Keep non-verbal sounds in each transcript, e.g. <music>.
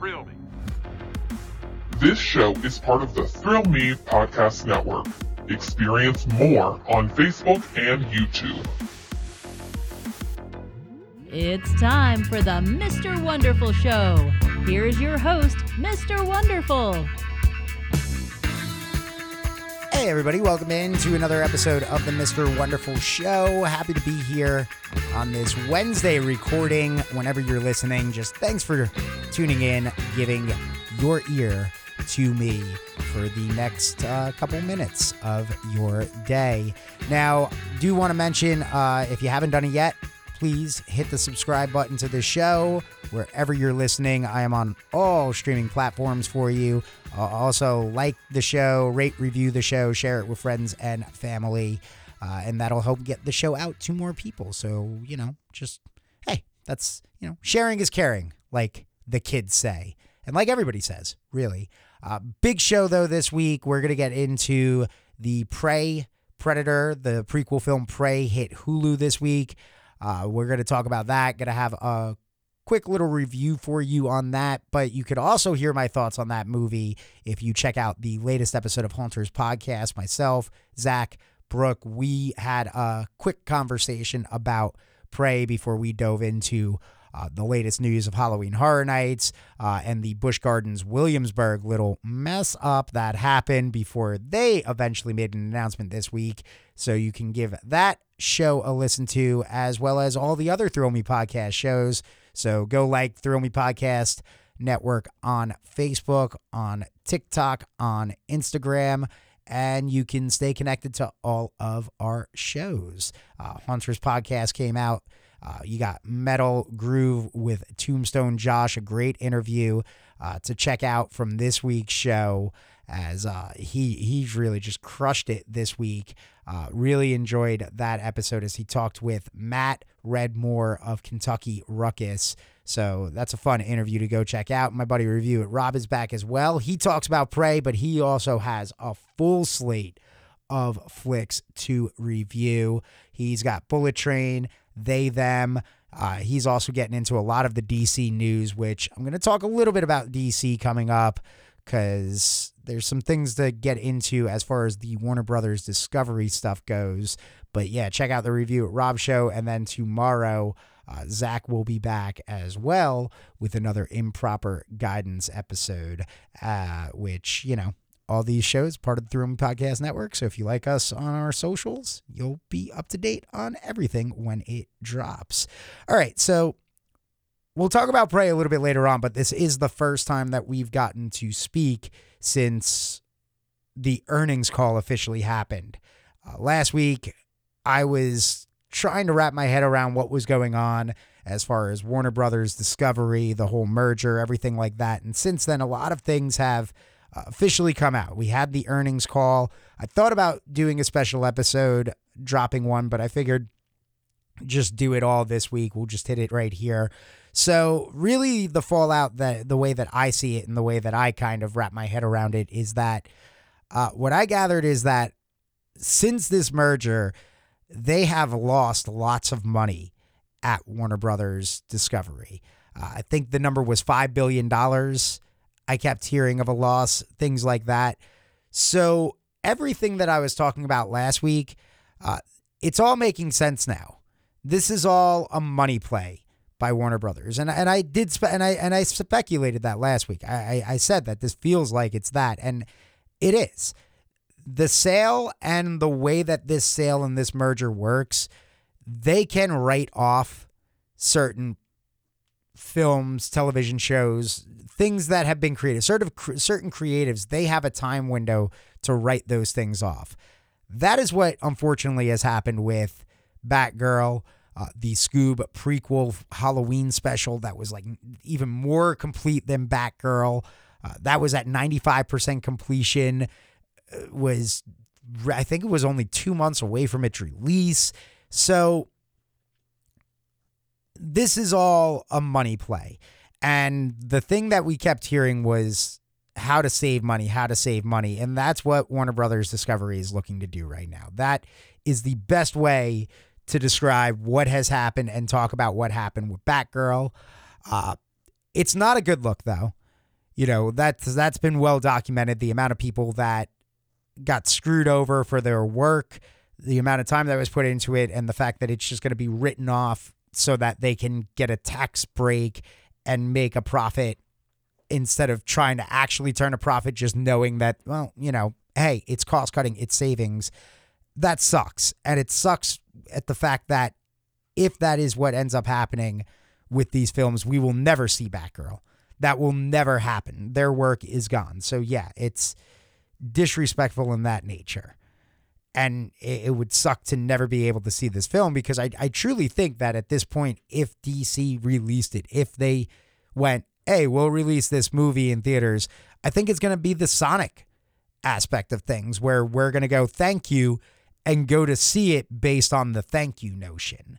Thrill Me. This show is part of the Thrill Me Podcast Network. Experience more on Facebook and YouTube. It's time for the Mr. Wonderful Show. Here's your host, Mr. Wonderful. Hey, everybody, welcome in to another episode of the Mr. Wonderful Show. Happy to be here on this Wednesday recording. Whenever you're listening, just thanks for tuning in, giving your ear to me for the next uh, couple minutes of your day. Now, do want to mention uh, if you haven't done it yet, please hit the subscribe button to the show wherever you're listening. I am on all streaming platforms for you. Uh, also, like the show, rate, review the show, share it with friends and family, uh, and that'll help get the show out to more people. So, you know, just hey, that's, you know, sharing is caring, like the kids say, and like everybody says, really. Uh, big show, though, this week. We're going to get into the Prey Predator, the prequel film Prey hit Hulu this week. Uh, we're going to talk about that. Going to have a quick little review for you on that. But you could also hear my thoughts on that movie if you check out the latest episode of Haunters podcast. Myself, Zach, Brooke, we had a quick conversation about Prey before we dove into uh, the latest news of Halloween Horror Nights uh, and the Busch Gardens Williamsburg little mess up that happened before they eventually made an announcement this week. So you can give that show a listen to, as well as all the other Thrill Me podcast shows. So go like Thrill Me Podcast Network on Facebook, on TikTok, on Instagram and you can stay connected to all of our shows. Uh, Haunters podcast came out uh, you got Metal Groove with Tombstone Josh, a great interview uh, to check out from this week's show. As uh, he he's really just crushed it this week. Uh, really enjoyed that episode as he talked with Matt Redmore of Kentucky Ruckus. So that's a fun interview to go check out. My buddy Review. Rob is back as well. He talks about Prey, but he also has a full slate of flicks to review. He's got Bullet Train, they, them. Uh, he's also getting into a lot of the DC news, which I'm going to talk a little bit about DC coming up because there's some things to get into as far as the Warner Brothers Discovery stuff goes. But yeah, check out the review at Rob Show. And then tomorrow, uh, Zach will be back as well with another improper guidance episode, uh, which, you know, all these shows part of the Me Podcast Network. So if you like us on our socials, you'll be up to date on everything when it drops. All right, so we'll talk about Prey a little bit later on, but this is the first time that we've gotten to speak since the earnings call officially happened. Uh, last week, I was trying to wrap my head around what was going on as far as Warner Brothers Discovery, the whole merger, everything like that. And since then, a lot of things have uh, officially come out. We had the earnings call. I thought about doing a special episode, dropping one, but I figured just do it all this week. We'll just hit it right here. So, really, the fallout that the way that I see it and the way that I kind of wrap my head around it is that uh, what I gathered is that since this merger, they have lost lots of money at Warner Brothers Discovery. Uh, I think the number was $5 billion I kept hearing of a loss, things like that. So everything that I was talking about last week, uh, it's all making sense now. This is all a money play by Warner Brothers, and and I did spe- and I and I speculated that last week. I, I I said that this feels like it's that, and it is. The sale and the way that this sale and this merger works, they can write off certain films, television shows, things that have been created. Certain certain creatives, they have a time window to write those things off. That is what unfortunately has happened with Batgirl, uh, the Scoob prequel Halloween special that was like even more complete than Batgirl. Uh, that was at 95% completion. Uh, was I think it was only two months away from its release. So this is all a money play. And the thing that we kept hearing was how to save money, how to save money. And that's what Warner Brothers Discovery is looking to do right now. That is the best way to describe what has happened and talk about what happened with Batgirl. Uh, it's not a good look, though. You know, that's that's been well documented the amount of people that got screwed over for their work, the amount of time that was put into it and the fact that it's just going to be written off so that they can get a tax break and make a profit instead of trying to actually turn a profit just knowing that well, you know, hey, it's cost cutting, it's savings. That sucks. And it sucks at the fact that if that is what ends up happening with these films, we will never see Batgirl. That will never happen. Their work is gone. So yeah, it's disrespectful in that nature. And it, it would suck to never be able to see this film because I, I truly think that at this point, if DC released it, if they went, hey, we'll release this movie in theaters, I think it's going to be the Sonic aspect of things where we're going to go, thank you, and go to see it based on the thank you notion.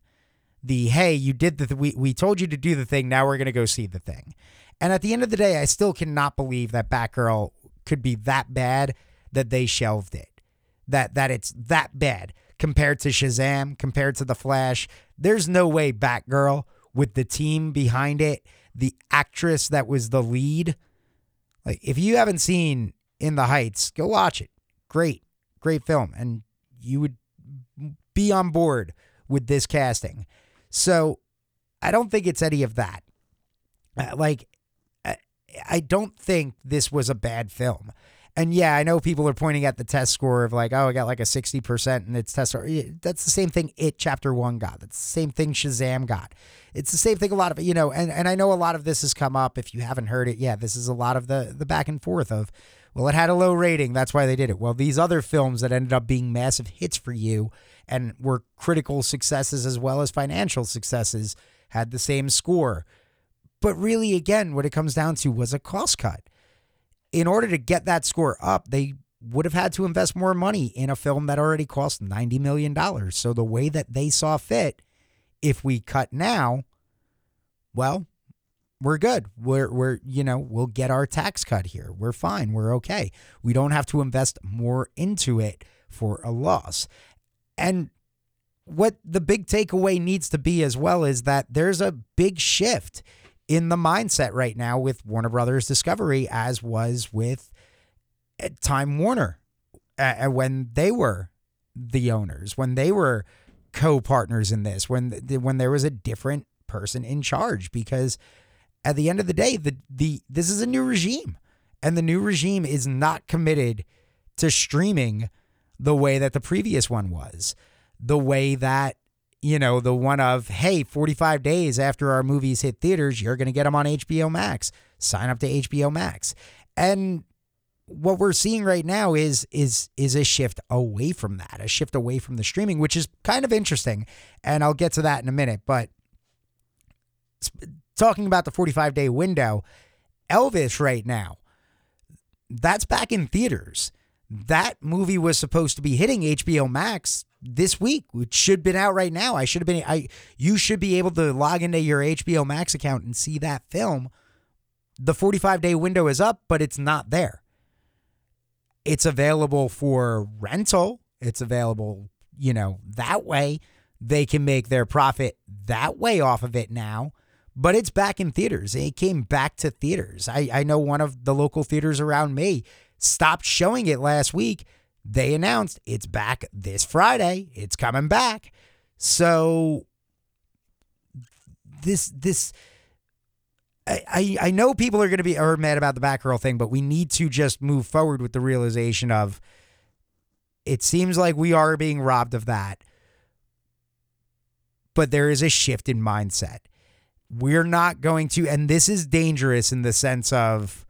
The hey, you did the th- we we told you to do the thing. Now we're gonna go see the thing. And at the end of the day, I still cannot believe that Batgirl could be that bad that they shelved it. That that it's that bad compared to Shazam, compared to the Flash. There's no way Batgirl with the team behind it, the actress that was the lead. Like if you haven't seen In the Heights, go watch it. Great, great film, and you would be on board with this casting. So I don't think it's any of that. Uh, like, I, I don't think this was a bad film. And yeah, I know people are pointing at the test score of like, oh, I got like a 60% and it's test score. That's the same thing It Chapter 1 got. That's the same thing Shazam got. It's the same thing a lot of, you know, and, and I know a lot of this has come up. If you haven't heard it, yeah, this is a lot of the, the back and forth of, well, it had a low rating. That's why they did it. Well, these other films that ended up being massive hits for you and were critical successes as well as financial successes had the same score. But really, again, what it comes down to was a cost cut. In order to get that score up, they would have had to invest more money in a film that already cost $90 million. So the way that they saw fit, if we cut now, well, we're good. We're we're you know, we'll get our tax cut here. We're fine. We're okay. We don't have to invest more into it for a loss. And what the big takeaway needs to be as well is that there's a big shift in the mindset right now with Warner Brothers Discovery, as was with uh, Time Warner uh, when they were the owners, when they were co-partners in this, when when there was a different person in charge. Because at the end of the day, the the this is a new regime, and the new regime is not committed to streaming the way that the previous one was, the way that, you know, the one of, hey, 45 days after our movies hit theaters, you're going to get them on HBO Max. Sign up to HBO Max. And what we're seeing right now is is is a shift away from that, a shift away from the streaming, which is kind of interesting, and I'll get to that in a minute. But talking about the 45 day window, Elvis right now, that's back in theaters that movie was supposed to be hitting HBO Max this week, which should have been out right now. I should have been I you should be able to log into your HBO Max account and see that film. The 45 day window is up, but it's not there. It's available for rental. It's available, you know, that way they can make their profit that way off of it now. But it's back in theaters. It came back to theaters. I, I know one of the local theaters around me stopped showing it last week. They announced it's back this Friday. It's coming back. So this this I, I know people are going to be are mad about the Batgirl thing, but we need to just move forward with the realization of it seems like we are being robbed of that. But there is a shift in mindset. We're not going to, and this is dangerous in the sense of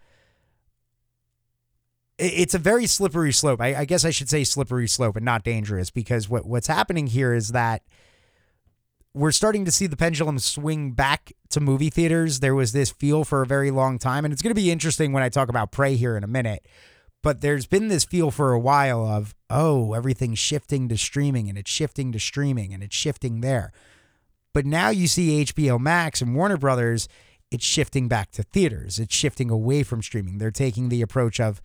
it's a very slippery slope. I, I, guess I should say slippery slope and not dangerous because what what's happening here is that we're starting to see the pendulum swing back to movie theaters. There was this feel for a very long time, and it's going to be interesting when I talk about Prey here in a minute. But there's been this feel for a while of oh everything's shifting to streaming and it's shifting to streaming and it's shifting there. But now you see HBO Max and Warner Brothers, it's shifting back to theaters. It's shifting away from streaming. They're taking the approach of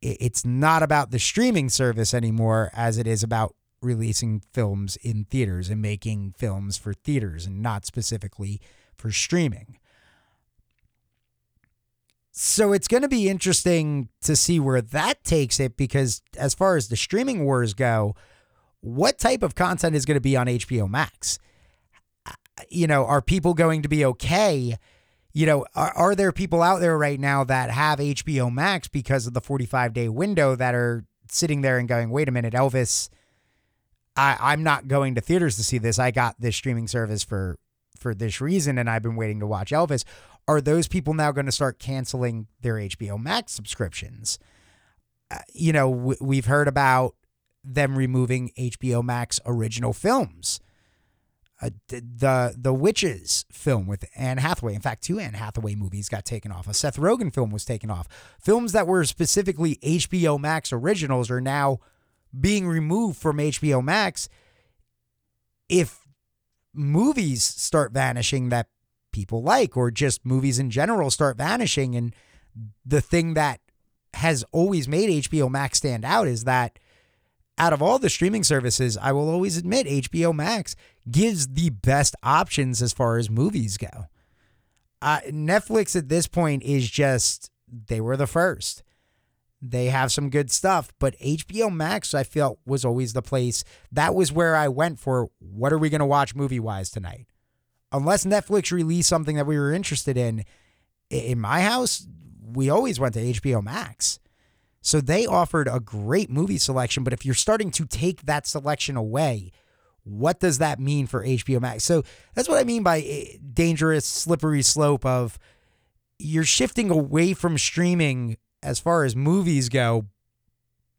it's not about the streaming service anymore as it is about releasing films in theaters and making films for theaters and not specifically for streaming. So it's going to be interesting to see where that takes it because, as far as the streaming wars go, what type of content is going to be on HBO Max? You know, are people going to be okay? You know, are, are there people out there right now that have HBO Max because of the 45 day window that are sitting there and going, wait a minute, Elvis, I, I'm not going to theaters to see this. I got this streaming service for for this reason and I've been waiting to watch Elvis are those people now going to start canceling their HBO Max subscriptions? Uh, you know, w- we've heard about them removing HBO Max original films. Uh, the the Witches film with Anne Hathaway. In fact, two Anne Hathaway movies got taken off. A Seth Rogen film was taken off. Films that were specifically HBO Max originals are now being removed from HBO Max. If movies start vanishing that people like or just movies in general start vanishing and the thing that has always made HBO Max stand out is that out of all the streaming services, I will always admit HBO Max gives the best options as far as movies go. Uh, Netflix at this point is just, they were the first. They have some good stuff, but HBO Max, I felt, was always the place. That was where I went for what are we going to watch movie wise tonight? unless Netflix released something that we were interested in, in my house, we always went to HBO Max. So they offered a great movie selection, but if you're starting to take that selection away, what does that mean for HBO Max? So that's what I mean by eh, dangerous, slippery slope of you're shifting away from streaming as far as movies go,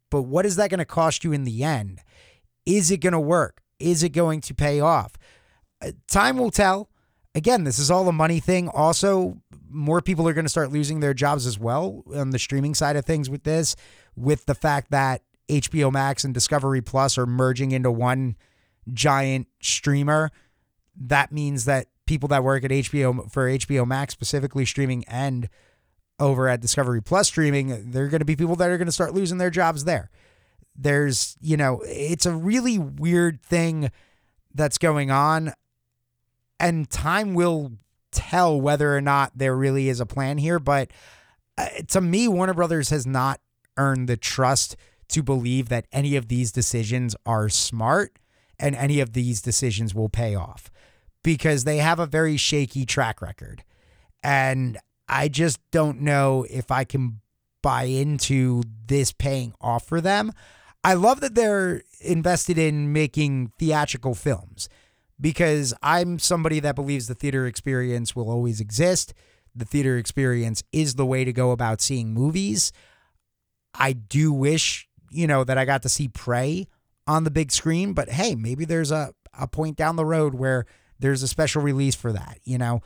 but what is that going to cost you in the end? Is it going to work? Is it going to pay off? Uh, time will tell. Again, this is all a money thing. Also, more people are going to start losing their jobs as well on the streaming side of things with this, with the fact that HBO Max and Discovery Plus are merging into one giant streamer. That means that people that work at HBO for HBO Max specifically streaming and over at Discovery Plus streaming, they're going to be people that are going to start losing their jobs there. There's, you know, it's a really weird thing that's going on and time will tell whether or not there really is a plan here. But uh, to me, Warner Brothers has not earned the trust to believe that any of these decisions are smart and any of these decisions will pay off because they have a very shaky track record. And I just don't know if I can buy into this paying off for them. I love that they're invested in making theatrical films because I'm somebody that believes the theater experience will always exist. The theater experience is the way to go about seeing movies. I do wish, you know, that I got to see Prey on the big screen, but hey, maybe there's a, a point down the road where there's a special release for that, you know.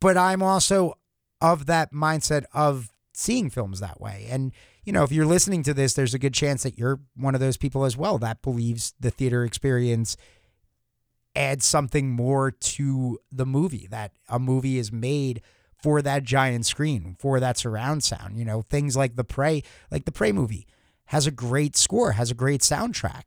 But I'm also of that mindset of seeing films that way. And, you know, if you're listening to this, there's a good chance that you're one of those people as well that believes the theater experience add something more to the movie that a movie is made for that giant screen, for that surround sound. You know, things like the Prey, like the Prey movie has a great score, has a great soundtrack.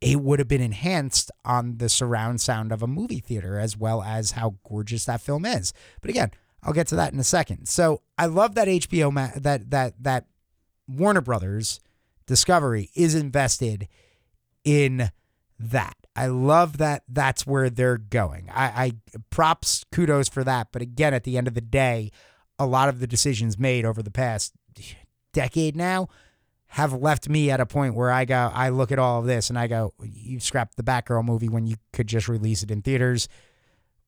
It would have been enhanced on the surround sound of a movie theater as well as how gorgeous that film is. But again, I'll get to that in a second. So I love that HBO that that that Warner Brothers Discovery is invested in that. I love that that's where they're going. I, I props kudos for that. But again, at the end of the day, a lot of the decisions made over the past decade now have left me at a point where I go, I look at all of this and I go, you scrapped the Batgirl movie when you could just release it in theaters.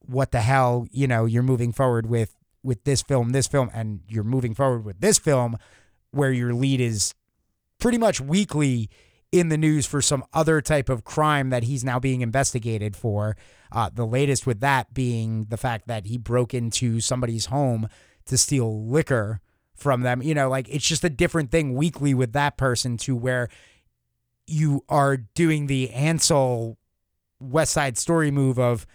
What the hell? You know, you're moving forward with with this film, this film, and you're moving forward with this film where your lead is pretty much weekly in the news for some other type of crime that he's now being investigated for. Uh, the latest with that being the fact that he broke into somebody's home to steal liquor from them. You know, like it's just a different thing weekly with that person to where you are doing the Ansel West Side Story move of,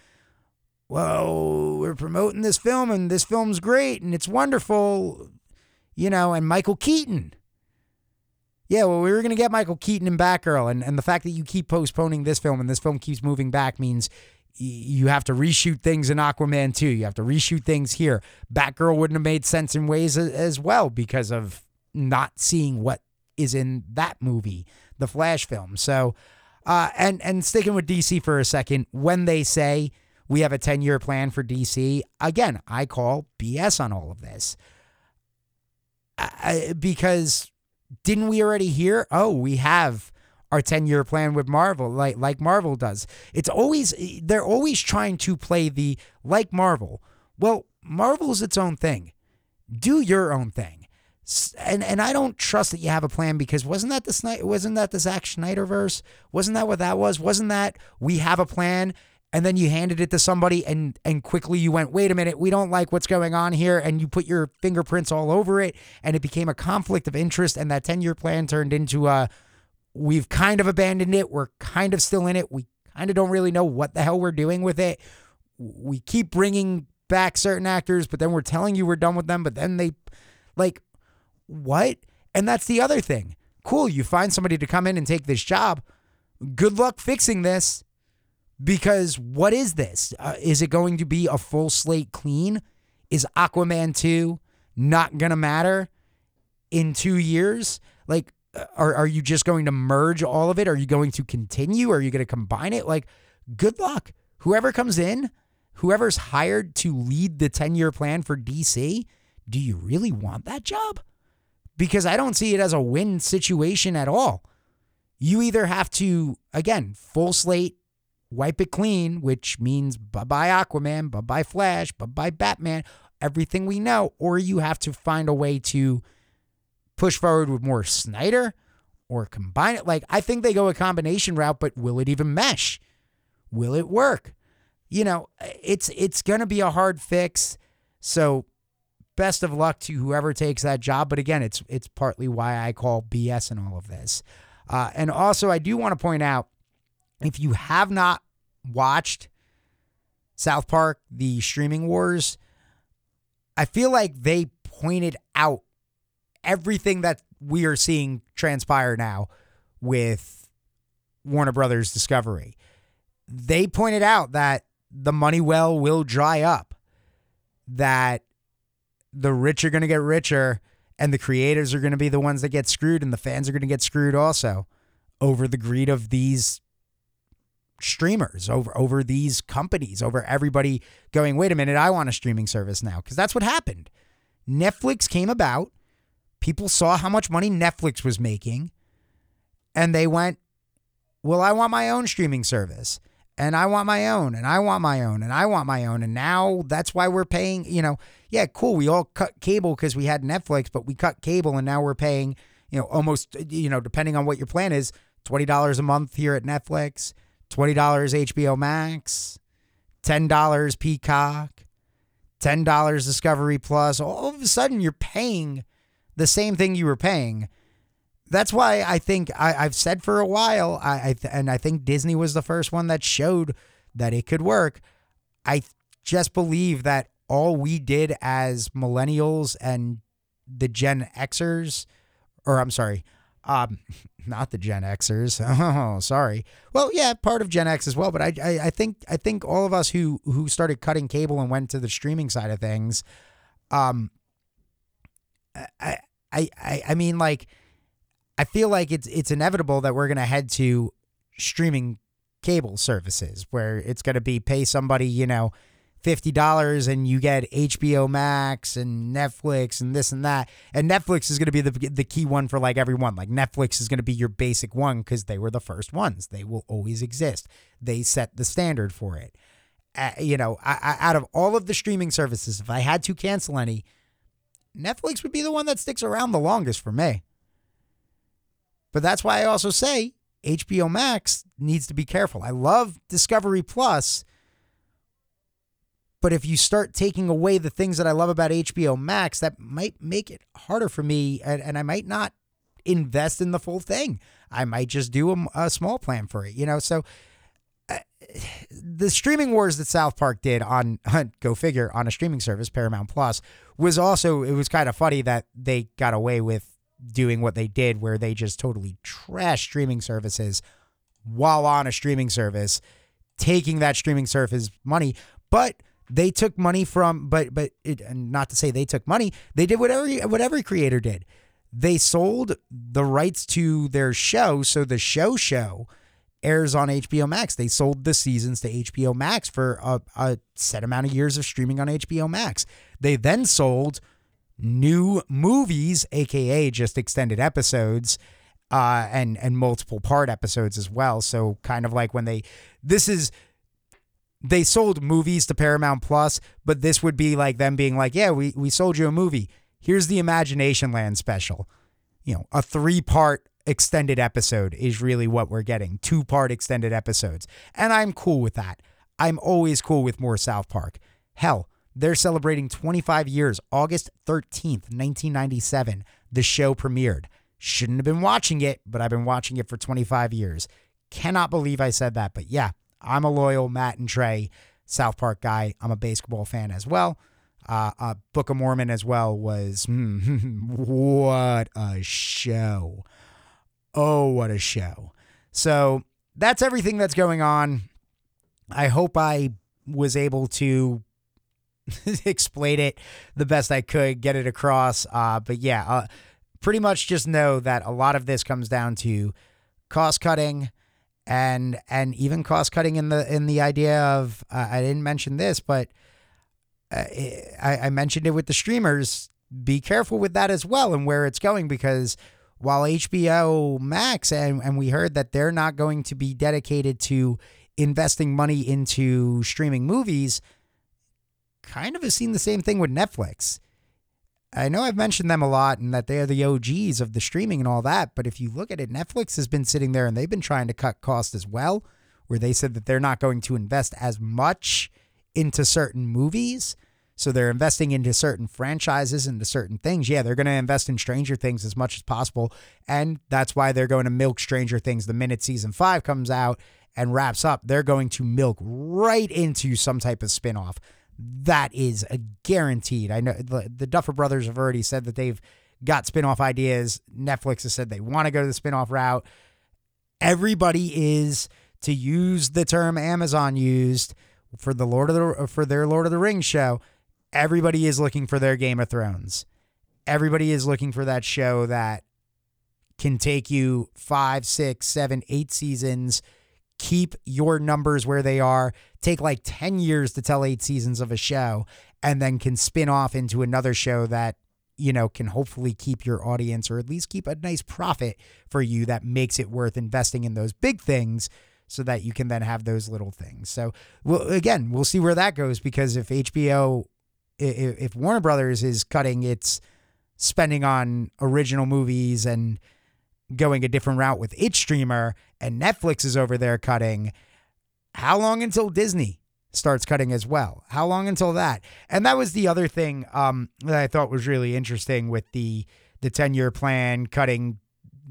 well, we're promoting this film and this film's great and it's wonderful, you know, and Michael Keaton yeah, well, we were going to get Michael Keaton and Batgirl, and, and the fact that you keep postponing this film and this film keeps moving back means you have to reshoot things in Aquaman 2. You have to reshoot things here. Batgirl wouldn't have made sense in ways as well because of not seeing what is in that movie, the Flash film. So, uh, and and sticking with DC for a second, when they say we have a 10 year plan for DC, again, I call BS on all of this. I, because didn't we already hear? Oh, we have our 10 year plan with Marvel, like like Marvel does. It's always they're always trying to play the like Marvel. Well, Marvel's its own thing. Do your own thing. And and I don't trust that you have a plan because wasn't that the wasn't that the Zack Snyder verse? Wasn't that what that was? Wasn't that we have a plan and then you handed it to somebody and and quickly you went wait a minute we don't like what's going on here and you put your fingerprints all over it and it became a conflict of interest and that 10 year plan turned into a we've kind of abandoned it. We're kind of still in it. We kind of don't really know what the hell we're doing with it. We keep bringing back certain actors, but then we're telling you we're done with them, but then they like what? And that's the other thing. Cool, you find somebody to come in and take this job. Good luck fixing this because what is this? Uh, is it going to be a full slate clean? Is Aquaman 2 not going to matter in 2 years? Like are are you just going to merge all of it? Are you going to continue? Are you going to combine it? Like, good luck. Whoever comes in, whoever's hired to lead the 10 year plan for DC, do you really want that job? Because I don't see it as a win situation at all. You either have to, again, full slate, wipe it clean, which means bye bye Aquaman, bye bye Flash, bye bye Batman, everything we know, or you have to find a way to push forward with more Snyder or combine it. Like, I think they go a combination route, but will it even mesh? Will it work? You know, it's it's gonna be a hard fix. So best of luck to whoever takes that job. But again, it's it's partly why I call BS in all of this. Uh, and also, I do want to point out if you have not watched South Park, the streaming wars, I feel like they pointed out everything that we are seeing transpire now with Warner Brothers Discovery. They pointed out that the money well will dry up, that the rich are going to get richer, and the creators are going to be the ones that get screwed, and the fans are going to get screwed also over the greed of these streamers over over these companies over everybody going wait a minute I want a streaming service now because that's what happened Netflix came about people saw how much money Netflix was making and they went, Well, I want my own streaming service and I want my own and I want my own and I want my own. And now that's why we're paying, you know, yeah, cool. We all cut cable because we had Netflix, but we cut cable and now we're paying, you know, almost, you know, depending on what your plan is, $20 a month here at Netflix, $20 HBO Max, $10 Peacock, $10 Discovery Plus. All of a sudden you're paying the same thing you were paying. That's why I think I, have said for a while, I, I and I think Disney was the first one that showed that it could work. I just believe that all we did as millennials and the Gen Xers, or I'm sorry, um, <laughs> not the Gen Xers. <laughs> Oh, sorry. Well, yeah, part of Gen X as well. But I, I, I think, I think all of us who who started cutting cable and went to the streaming side of things, um, I, I, I, I mean, like, I feel like it's it's inevitable that we're gonna head to streaming cable services where it's gonna be pay somebody, you know, fifty dollars and you get HBO Max and Netflix and this and that. And Netflix is gonna be the the key one for like everyone. Like Netflix is gonna be your basic one because they were the first ones. They will always exist. They set the standard for it. Uh, you know, I, I, out of all of the streaming services, if I had to cancel any, Netflix would be the one that sticks around the longest for me. But that's why I also say HBO Max needs to be careful. I love Discovery Plus, but if you start taking away the things that I love about HBO Max, that might make it harder for me, and, and I might not invest in the full thing. I might just do a, a small plan for it, you know. So uh, the streaming wars that South Park did on, <laughs> on go figure on a streaming service Paramount Plus was also it was kind of funny that they got away with doing what they did where they just totally trash streaming services while on a streaming service taking that streaming service money, but they took money from but but it, and not to say they took money, they did whatever what every creator did. They sold the rights to their show, so the show show airs on HBO Max. They sold the seasons to HBO Max for a, a set amount of years of streaming on HBO Max. They then sold new movies, aka just extended episodes, uh, and and multiple part episodes as well. So kind of like when they this is they sold movies to Paramount Plus, but this would be like them being like, yeah, we we sold you a movie. Here's the Imagination Land special. You know, a three part extended episode is really what we're getting. Two part extended episodes. And I'm cool with that. I'm always cool with more South Park. Hell, they're celebrating 25 years, August 13th, 1997. The show premiered. Shouldn't have been watching it, but I've been watching it for 25 years. Cannot believe I said that, but yeah, I'm a loyal Matt and Trey South Park guy. I'm a BASEketball fan as well. Uh, uh, Book of Mormon as well was hmm, <laughs> what a show. Oh, what a show. So that's everything that's going on. I hope I was able to <laughs> explain it the best I could, get it across. Uh, but yeah, uh, pretty much just know that a lot of this comes down to cost cutting and and even cost cutting in the in the idea of uh, I didn't mention this, but uh, I, I mentioned it with the streamers. Be careful with that as well and where it's going because while HBO Max and and we heard that they're not going to be dedicated to investing money into streaming movies, kind of has seen the same thing with Netflix. I know I've mentioned them a lot and that they are the OGs of the streaming and all that, but if you look at it, Netflix has been sitting there and they've been trying to cut costs as well, where they said that they're not going to invest as much into certain movies. So they're investing into certain franchises, into certain things. Yeah, they're going to invest in Stranger Things as much as possible. And that's why they're going to milk Stranger Things the minute season five comes out and wraps up. They're going to milk right into some type of spinoff that is a guaranteed. I know the, the Duffer Brothers have already said that they've got spinoff ideas. Netflix has said they want to go to the spinoff route. Everybody is to use the term Amazon used for the Lord of the for their Lord of the Rings show. Everybody is looking for their Game of Thrones. Everybody is looking for that show that can take you five, six, seven, eight seasons keep your numbers where they are, take like 10 years to tell eight seasons of a show, and then can spin off into another show that, you know, can hopefully keep your audience or at least keep a nice profit for you that makes it worth investing in those big things so that you can then have those little things. So, well, again, we'll see where that goes because if HBO, if Warner Brothers is cutting its spending on original movies and going a different route with its streamer and Netflix is over there cutting. How long until Disney starts cutting as well? How long until that? And that was the other thing um, that I thought was really interesting with the the 10 year plan cutting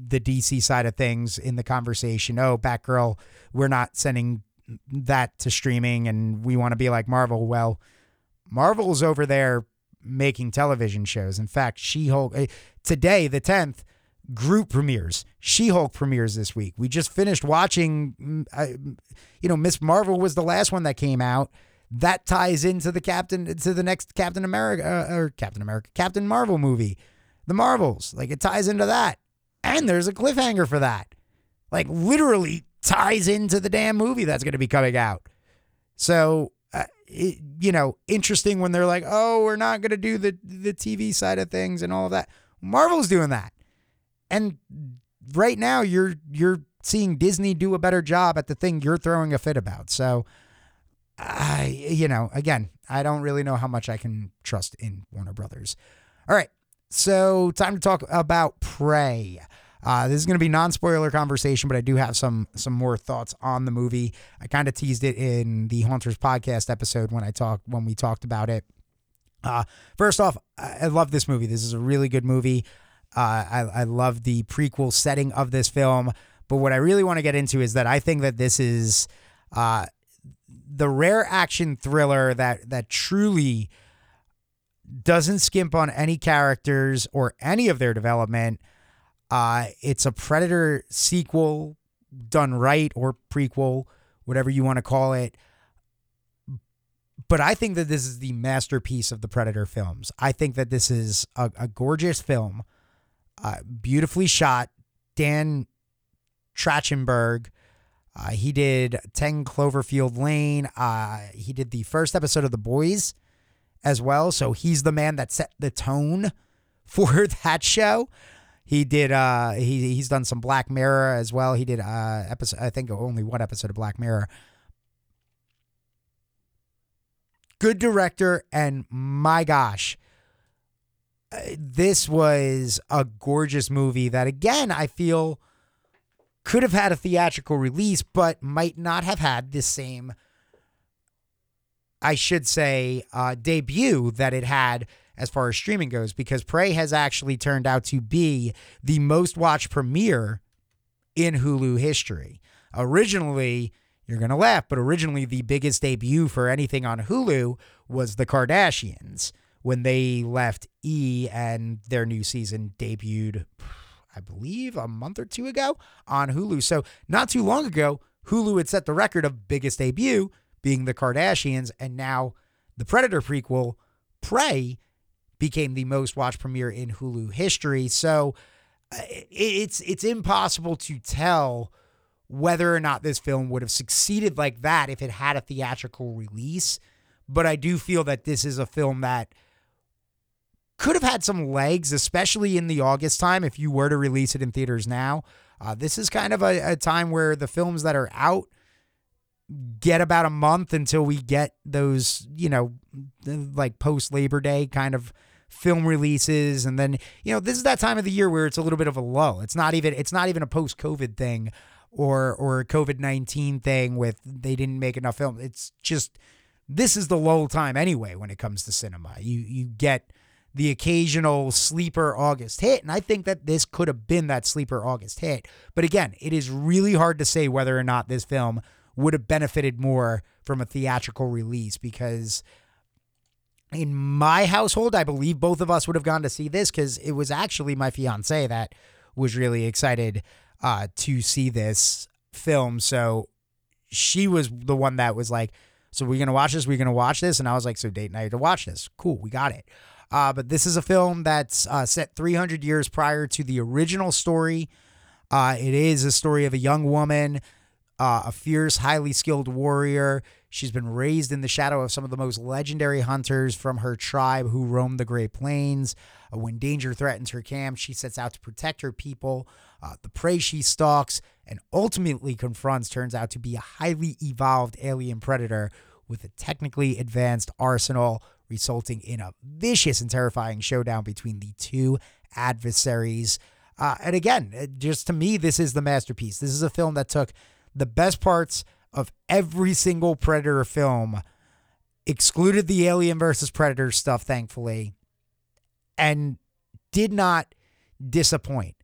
the DC side of things in the conversation. Oh, Batgirl, we're not sending that to streaming and we want to be like Marvel. Well, Marvel's over there making television shows. In fact, She Hulk, eh, today, the 10th, group premieres. She Hulk premieres this week. We just finished watching, mm, you know, Miss Marvel was the last one that came out. That ties into the Captain, to the next Captain America, uh, or Captain America, Captain Marvel movie, The Marvels. Like it ties into that. And there's a cliffhanger for that. Like literally ties into the damn movie that's going to be coming out. So, uh, it, you know, interesting when they're like, oh, we're not going to do the, the TV side of things and all of that. Marvel's doing that. And right now you're you're seeing Disney do a better job at the thing you're throwing a fit about. So I you know, again, I don't really know how much I can trust in Warner Brothers. All right. So time to talk about Prey. Uh, this is going to be non-spoiler conversation, but I do have some some more thoughts on the movie. I kind of teased it in the Haunters podcast episode when I talked when we talked about it. Uh, first off, I love this movie. This is a really good movie. Uh, I, I love the prequel setting of this film. But what I really want to get into is that I think that this is uh, the rare action thriller that that truly doesn't skimp on any characters or any of their development. Uh, it's a Predator sequel done right or prequel whatever you want to call it. But I think that this is the masterpiece of the Predator films. I think that this is a, a gorgeous film, uh, beautifully shot. Dan Trachtenberg, uh, he did 10 Cloverfield Lane. Uh, he did the first episode of The Boys as well. So he's the man that set the tone <laughs> for that show. He did. Uh, he he's done some Black Mirror as well. He did uh episode. I think only one episode of Black Mirror. Good director, and my gosh, this was a gorgeous movie. That again, I feel could have had a theatrical release, but might not have had the same. I should say, uh, debut that it had as far as streaming goes because Prey has actually turned out to be the most watched premiere in Hulu history. Originally, you're going to laugh, but originally the biggest debut for anything on Hulu was The Kardashians when they left E and their new season debuted, I believe, a month or two ago on Hulu. So, not too long ago, Hulu had set the record of biggest debut being The Kardashians, and now the Predator prequel, Prey, became the most watched premiere in Hulu history. So uh, it's it's impossible to tell whether or not this film would have succeeded like that if it had a theatrical release. But I do feel that this is a film that could have had some legs, especially in the August time if you were to release it in theaters now. Uh, this is kind of a, a time where the films that are out get about a month until we get those, you know, like post Labor Day kind of film releases. And then you know this is that time of the year where it's a little bit of a lull. It's not even it's not even a post covid thing or or a covid-19 thing with they didn't make enough film. It's just this is the lull time anyway when it comes to cinema. You you get the occasional sleeper august hit and i think that this could have been that sleeper august hit but again it is really hard to say whether or not this film would have benefited more from a theatrical release because in my household, I believe both of us would have gone to see this because it was actually my fiance that was really excited uh, to see this film. So she was the one that was like, "So we're gonna watch this. We're gonna watch this." And I was like, "So date night to watch this. Cool, we got it." Uh, but this is a film that's uh, set 300 years prior to the original story. Uh, it is a story of a young woman, uh, a fierce, highly skilled warrior She's been raised in the shadow of some of the most legendary hunters from her tribe who roam the Great Plains. Uh, when danger threatens her camp, she sets out to protect her people. Uh, the prey she stalks and ultimately confronts turns out to be a highly evolved alien predator with a technically advanced arsenal, resulting in a vicious and terrifying showdown between the two adversaries. Uh, and again, just to me, this is the masterpiece. This is a film that took the best parts of every single Predator film, excluded the Alien versus Predator stuff, thankfully, and did not disappoint.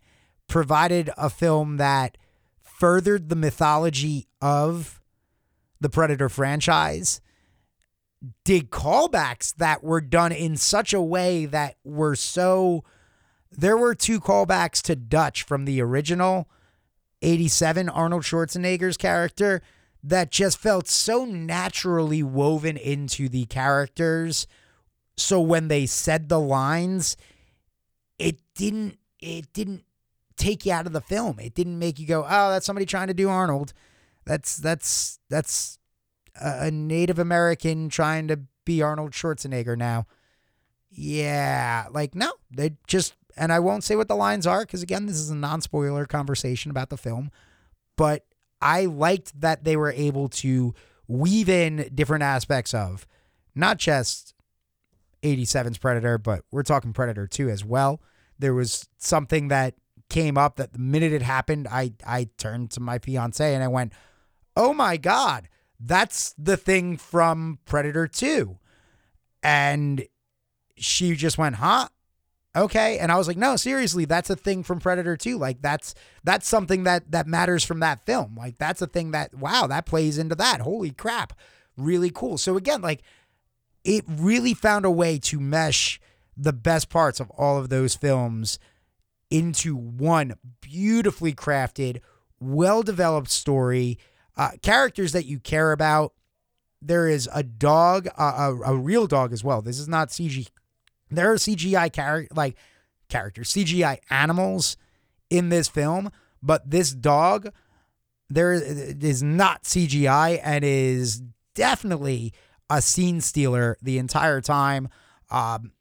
Provided a film that furthered the mythology of the Predator franchise, did callbacks that were done in such a way that were so. There were two callbacks to Dutch from the original 87 Arnold Schwarzenegger's character that just felt so naturally woven into the characters. So when they said the lines, it didn't it didn't take you out of the film. It didn't make you go, "Oh, that's somebody trying to do Arnold." That's that's that's a Native American trying to be Arnold Schwarzenegger now. Yeah, like no, they just and I won't say what the lines are because again, this is a non-spoiler conversation about the film, but I liked that they were able to weave in different aspects of not just 87's Predator, but we're talking Predator 2 as well. There was something that came up that the minute it happened, I I turned to my fiance and I went, "Oh my god, that's the thing from Predator 2." And she just went, "Huh?" okay. And i was like no seriously that's a thing from predator 2 like that's that's something that that matters from that film. Like that's a thing that wow that plays into that. Holy crap. Really cool. So again like it really found a way to mesh the best parts of all of those films into one beautifully crafted well developed story Uh, characters that you care about. There is a dog, uh, a, a real dog as well. This is not CG. There are CGI character like characters, CGI animals in this film, but this dog there is not CGI and is definitely a scene stealer the entire time. Um,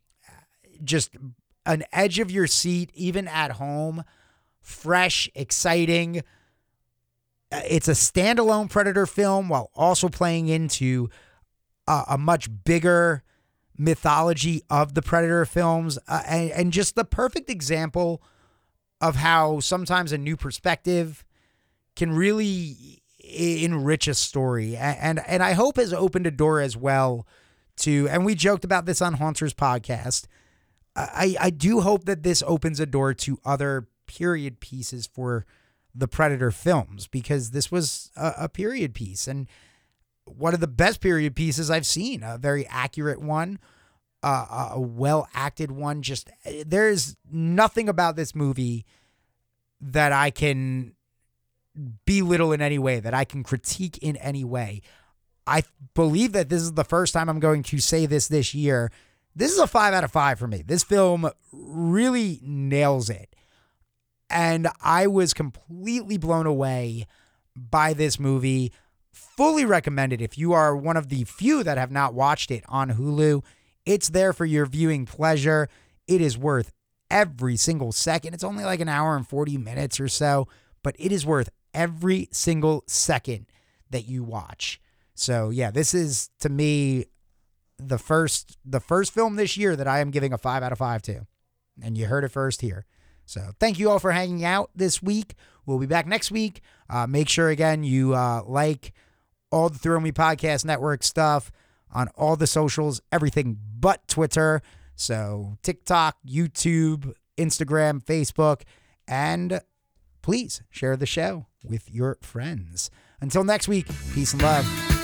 just an edge of your seat, even at home, fresh, exciting. It's a standalone Predator film while also playing into a, a much bigger mythology of the Predator films, uh, and, and just the perfect example of how sometimes a new perspective can really enrich a story and and I hope has opened a door as well to and we joked about this on Haunters podcast. I I do hope that this opens a door to other period pieces for the Predator films because this was a, a period piece and one of the best period pieces I've seen, a very accurate one, uh, a well acted one. Just there's nothing about this movie that I can belittle in any way, that I can critique in any way. I believe that this is the first time I'm going to say this this year. This is a five out of five for me. This film really nails it. And I was completely blown away by this movie. Fully recommended if you are one of the few that have not watched it on Hulu. It's there for your viewing pleasure. It is worth every single second. It's only like an hour and 40 minutes or so, but it is worth every single second that you watch. So yeah, this is to me the first the first film this year that I am giving a 5 out of 5 to. And you heard it first here. So thank you all for hanging out this week. We'll be back next week. Uh, make sure again you uh, like all the Thrill Me Podcast Network stuff on all the socials, everything but Twitter. So TikTok, YouTube, Instagram, Facebook, and please share the show with your friends. Until next week, peace and love.